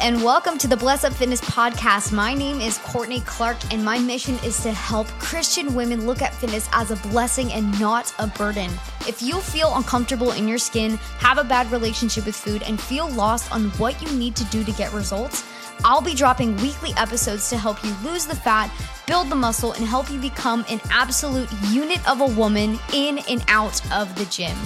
and welcome to the Bless Up Fitness podcast. My name is Courtney Clark, and my mission is to help Christian women look at fitness as a blessing and not a burden. If you feel uncomfortable in your skin, have a bad relationship with food, and feel lost on what you need to do to get results, I'll be dropping weekly episodes to help you lose the fat, build the muscle, and help you become an absolute unit of a woman in and out of the gym.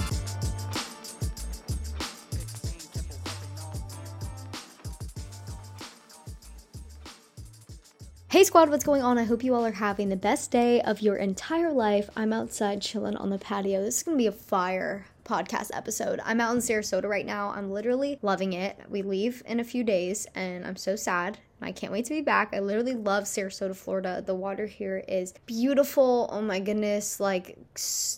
Hey squad, what's going on? I hope you all are having the best day of your entire life. I'm outside chilling on the patio. This is gonna be a fire podcast episode. I'm out in Sarasota right now. I'm literally loving it. We leave in a few days and I'm so sad I can't wait to be back. I literally love Sarasota, Florida. The water here is beautiful. Oh my goodness, like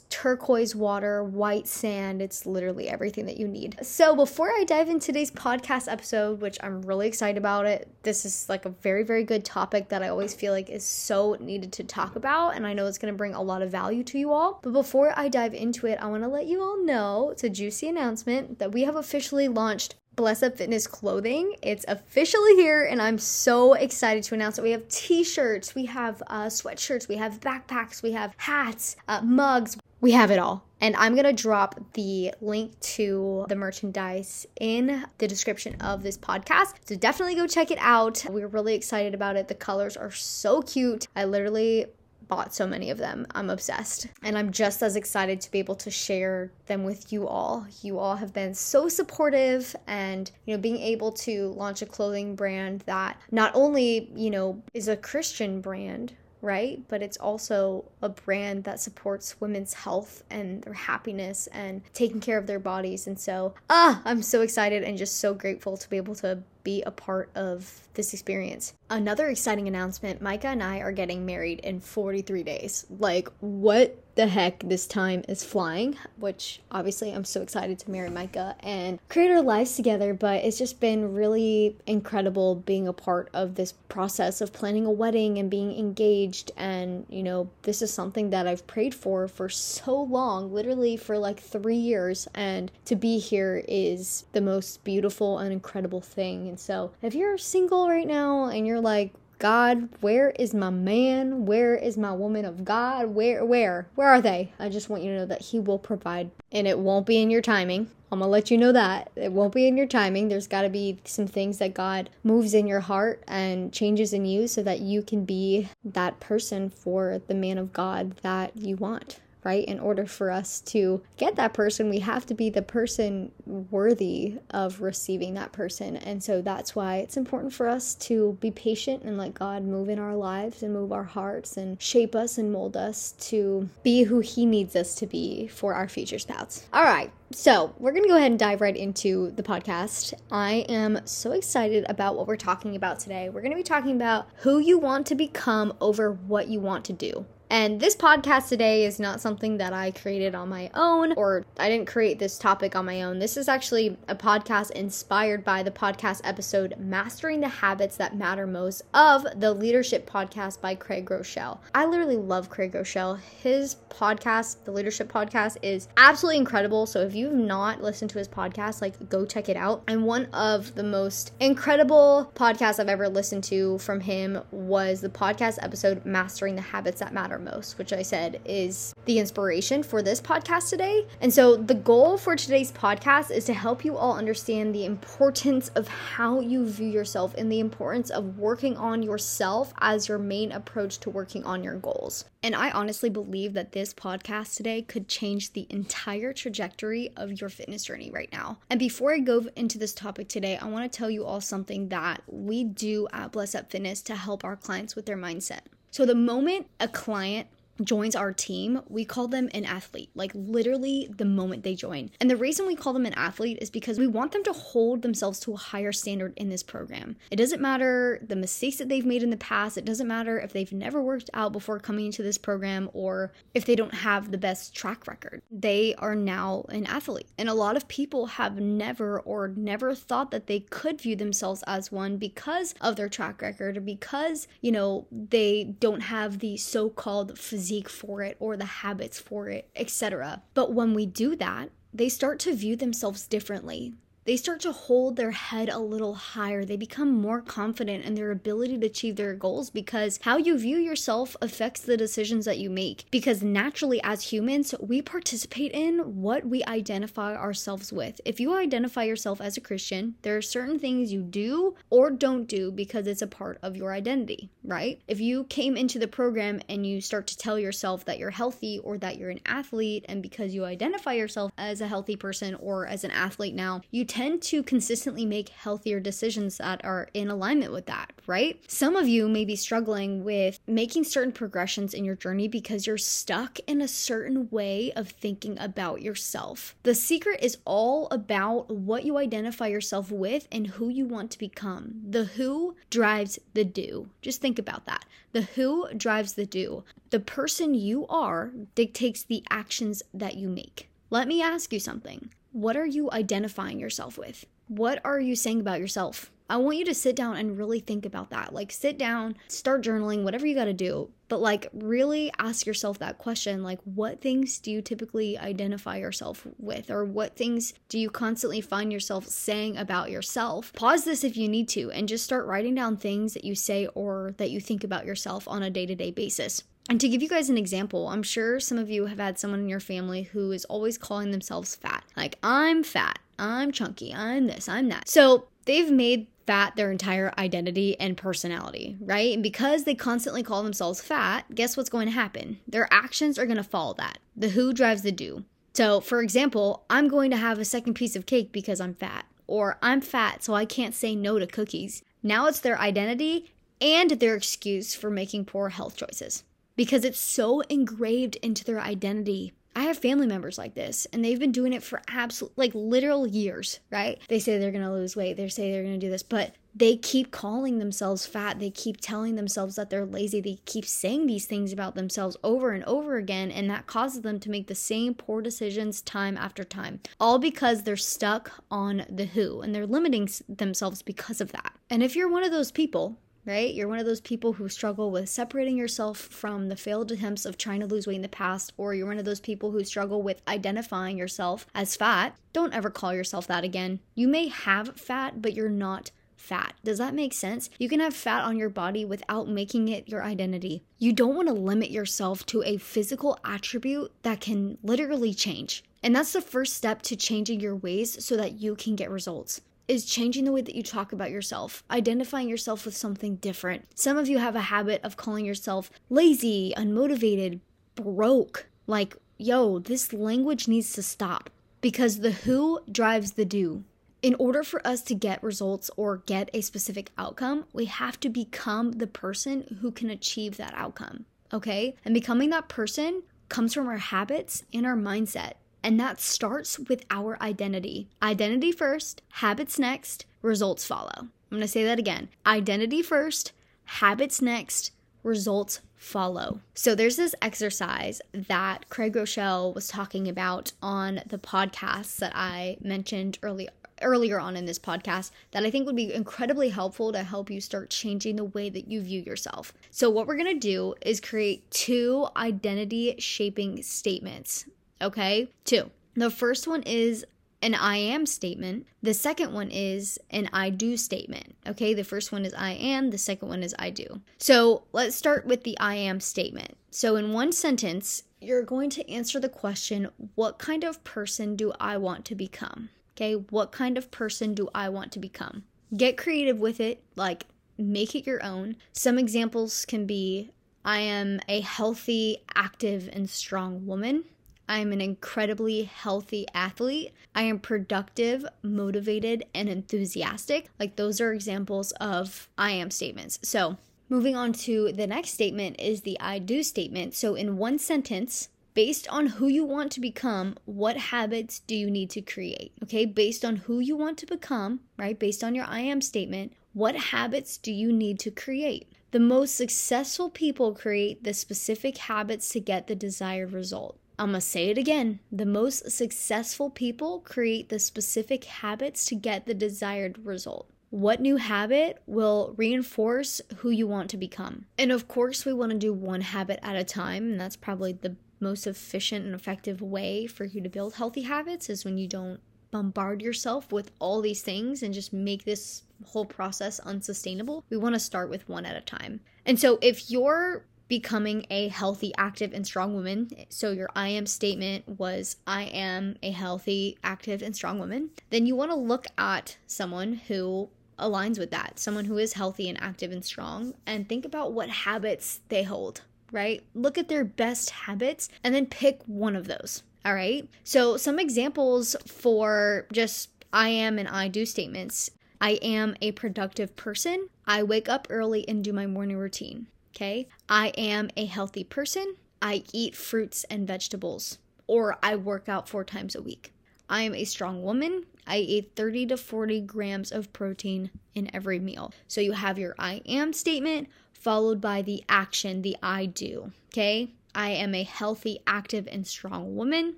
turquoise water, white sand. It's literally everything that you need. So, before I dive into today's podcast episode, which I'm really excited about it, this is like a very, very good topic that I always feel like is so needed to talk about. And I know it's going to bring a lot of value to you all. But before I dive into it, I want to let you all know it's a juicy announcement that we have officially launched Bless Up Fitness clothing. It's officially here, and I'm so excited to announce that we have t shirts, we have uh, sweatshirts, we have backpacks, we have hats, uh, mugs. We have it all. And I'm going to drop the link to the merchandise in the description of this podcast. So definitely go check it out. We're really excited about it. The colors are so cute. I literally bought so many of them. I'm obsessed. And I'm just as excited to be able to share them with you all. You all have been so supportive and, you know, being able to launch a clothing brand that not only, you know, is a Christian brand, right? But it's also a brand that supports women's health and their happiness and taking care of their bodies. And so, ah, I'm so excited and just so grateful to be able to be a part of this experience. Another exciting announcement Micah and I are getting married in 43 days. Like, what the heck? This time is flying, which obviously I'm so excited to marry Micah and create our lives together. But it's just been really incredible being a part of this process of planning a wedding and being engaged. And, you know, this is something that I've prayed for for so long, literally for like three years. And to be here is the most beautiful and incredible thing. So if you're single right now and you're like, God, where is my man? Where is my woman of God? Where, where, where are they? I just want you to know that He will provide, and it won't be in your timing. I'm gonna let you know that it won't be in your timing. There's got to be some things that God moves in your heart and changes in you so that you can be that person for the man of God that you want right? In order for us to get that person, we have to be the person worthy of receiving that person. And so that's why it's important for us to be patient and let God move in our lives and move our hearts and shape us and mold us to be who He needs us to be for our future spouse. All right. So, we're going to go ahead and dive right into the podcast. I am so excited about what we're talking about today. We're going to be talking about who you want to become over what you want to do. And this podcast today is not something that I created on my own, or I didn't create this topic on my own. This is actually a podcast inspired by the podcast episode Mastering the Habits That Matter Most of the Leadership Podcast by Craig Groeschel. I literally love Craig Groeschel. His podcast, the Leadership Podcast, is absolutely incredible. So if you've not listened to his podcast, like go check it out. And one of the most incredible podcasts I've ever listened to from him was the podcast episode Mastering the Habits That matter most, which I said is the inspiration for this podcast today. And so the goal for today's podcast is to help you all understand the importance of how you view yourself and the importance of working on yourself as your main approach to working on your goals. And I honestly believe that this podcast today could change the entire trajectory of your fitness journey right now. And before I go into this topic today, I want to tell you all something that we do at Bless Up Fitness to help our clients with their mindset. So the moment a client joins our team, we call them an athlete, like literally the moment they join. And the reason we call them an athlete is because we want them to hold themselves to a higher standard in this program. It doesn't matter the mistakes that they've made in the past, it doesn't matter if they've never worked out before coming into this program or if they don't have the best track record. They are now an athlete. And a lot of people have never or never thought that they could view themselves as one because of their track record or because, you know, they don't have the so called physique physique for it or the habits for it, etc. But when we do that, they start to view themselves differently. They start to hold their head a little higher. They become more confident in their ability to achieve their goals because how you view yourself affects the decisions that you make. Because naturally, as humans, we participate in what we identify ourselves with. If you identify yourself as a Christian, there are certain things you do or don't do because it's a part of your identity, right? If you came into the program and you start to tell yourself that you're healthy or that you're an athlete, and because you identify yourself as a healthy person or as an athlete now, you tend to consistently make healthier decisions that are in alignment with that, right? Some of you may be struggling with making certain progressions in your journey because you're stuck in a certain way of thinking about yourself. The secret is all about what you identify yourself with and who you want to become. The who drives the do. Just think about that. The who drives the do. The person you are dictates the actions that you make. Let me ask you something. What are you identifying yourself with? What are you saying about yourself? I want you to sit down and really think about that. Like, sit down, start journaling, whatever you got to do. But, like, really ask yourself that question like, what things do you typically identify yourself with? Or what things do you constantly find yourself saying about yourself? Pause this if you need to and just start writing down things that you say or that you think about yourself on a day to day basis. And to give you guys an example, I'm sure some of you have had someone in your family who is always calling themselves fat. Like, I'm fat, I'm chunky, I'm this, I'm that. So they've made fat their entire identity and personality, right? And because they constantly call themselves fat, guess what's going to happen? Their actions are going to follow that. The who drives the do. So, for example, I'm going to have a second piece of cake because I'm fat, or I'm fat, so I can't say no to cookies. Now it's their identity and their excuse for making poor health choices because it's so engraved into their identity. I have family members like this, and they've been doing it for absolute, like literal years, right? They say they're gonna lose weight, they say they're gonna do this, but they keep calling themselves fat. They keep telling themselves that they're lazy. They keep saying these things about themselves over and over again, and that causes them to make the same poor decisions time after time. All because they're stuck on the who and they're limiting themselves because of that. And if you're one of those people, right? You're one of those people who struggle with separating yourself from the failed attempts of trying to lose weight in the past, or you're one of those people who struggle with identifying yourself as fat. Don't ever call yourself that again. You may have fat, but you're not fat. Does that make sense? You can have fat on your body without making it your identity. You don't want to limit yourself to a physical attribute that can literally change. And that's the first step to changing your ways so that you can get results is changing the way that you talk about yourself, identifying yourself with something different. Some of you have a habit of calling yourself lazy, unmotivated, broke. Like, yo, this language needs to stop because the who drives the do. In order for us to get results or get a specific outcome, we have to become the person who can achieve that outcome. Okay? And becoming that person comes from our habits and our mindset. And that starts with our identity. Identity first, habits next, results follow. I'm gonna say that again. Identity first, habits next, results follow. So there's this exercise that Craig Groeschel was talking about on the podcast that I mentioned earlier earlier on in this podcast that I think would be incredibly helpful to help you start changing the way that you view yourself. So what we're going to do is create two identity shaping statements. Okay? Two. The first one is an I am statement. The second one is an I do statement. Okay, the first one is I am, the second one is I do. So let's start with the I am statement. So, in one sentence, you're going to answer the question What kind of person do I want to become? Okay, what kind of person do I want to become? Get creative with it, like make it your own. Some examples can be I am a healthy, active, and strong woman. I am an incredibly healthy athlete. I am productive, motivated, and enthusiastic. Like, those are examples of I am statements. So, moving on to the next statement is the I do statement. So, in one sentence, based on who you want to become, what habits do you need to create? Okay, based on who you want to become, right? Based on your I am statement, what habits do you need to create? The most successful people create the specific habits to get the desired result. I'm gonna say it again. The most successful people create the specific habits to get the desired result. What new habit will reinforce who you want to become? And of course, we want to do one habit at a time, and that's probably the most efficient and effective way for you to build healthy habits is when you don't bombard yourself with all these things and just make this whole process unsustainable. We want to start with one at a time. And so if you're becoming a healthy, active, and strong woman. So, your I am statement was I am a healthy, active, and strong woman. Then you want to look at someone who aligns with that, someone who is healthy and active and strong, and think about what habits they hold, right? Look at their best habits and then pick one of those. All right. So, some examples for just I am and I do statements. I am a productive person. I wake up early and do my morning routine. Okay. I am a healthy person. I eat fruits and vegetables, or I work out four times a week. I am a strong woman. I eat 30 to 40 grams of protein in every meal. So you have your I am statement followed by the action, the I do. Okay. I am a healthy, active, and strong woman.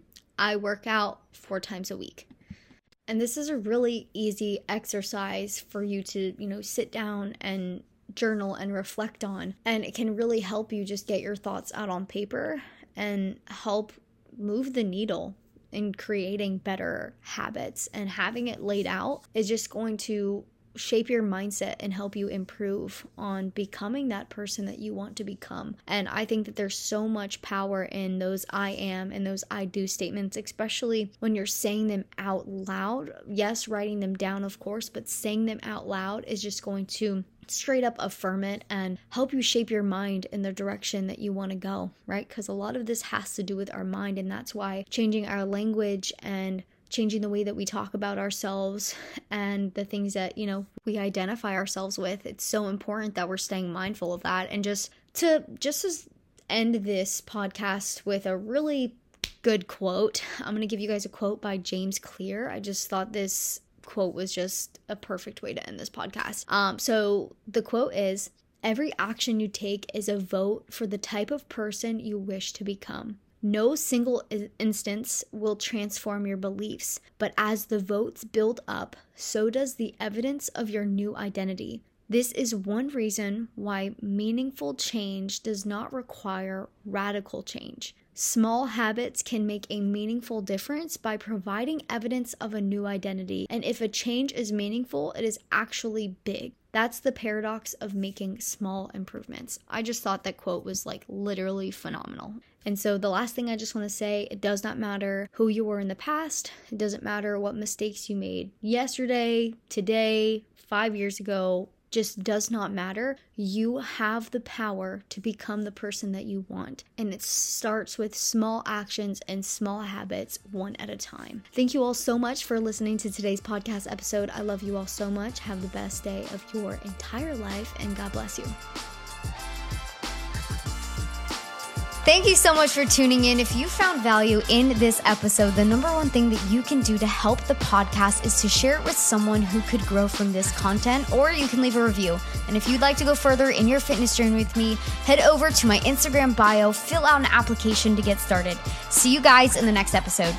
I work out four times a week. And this is a really easy exercise for you to, you know, sit down and journal and reflect on. And it can really help you just get your thoughts out on paper and help move the needle in creating better habits. And having it laid out is just going to shape your mindset and help you improve on becoming that person that you want to become. And I think that there's so much power in those I am and those I do statements, especially when you're saying them out loud. Yes, writing them down, of course, but saying them out loud is just going to straight up affirm it and help you shape your mind in the direction that you want to go, right? Because a lot of this has to do with our mind, and that's why changing our language and changing the way that we talk about ourselves and the things that, you know, we identify ourselves with. It's so important that we're staying mindful of that and just to just as end this podcast with a really good quote. I'm going to give you guys a quote by James Clear. I just thought this quote was just a perfect way to end this podcast. Um so the quote is Every action you take is a vote for the type of person you wish to become. No single instance will transform your beliefs, but as the votes build up, so does the evidence of your new identity. This is one reason why meaningful change does not require radical change. Small habits can make a meaningful difference by providing evidence of a new identity. And if a change is meaningful, it is actually big. That's the paradox of making small improvements. I just thought that quote was like literally phenomenal. And so, the last thing I just want to say it does not matter who you were in the past, it doesn't matter what mistakes you made yesterday, today, five years ago, just does not matter. You have the power to become the person that you want. And it starts with small actions and small habits, one at a time. Thank you all so much for listening to today's podcast episode. I love you all so much. Have the best day of your entire life, and God bless you. Thank you so much for tuning in. If you found value in this episode, the number one thing that you can do to help the podcast is to share it with someone who could grow from this content, or you can leave a review. And if you'd like to go further in your fitness journey with me, head over to my Instagram bio, fill out an application to get started. See you guys in the next episode.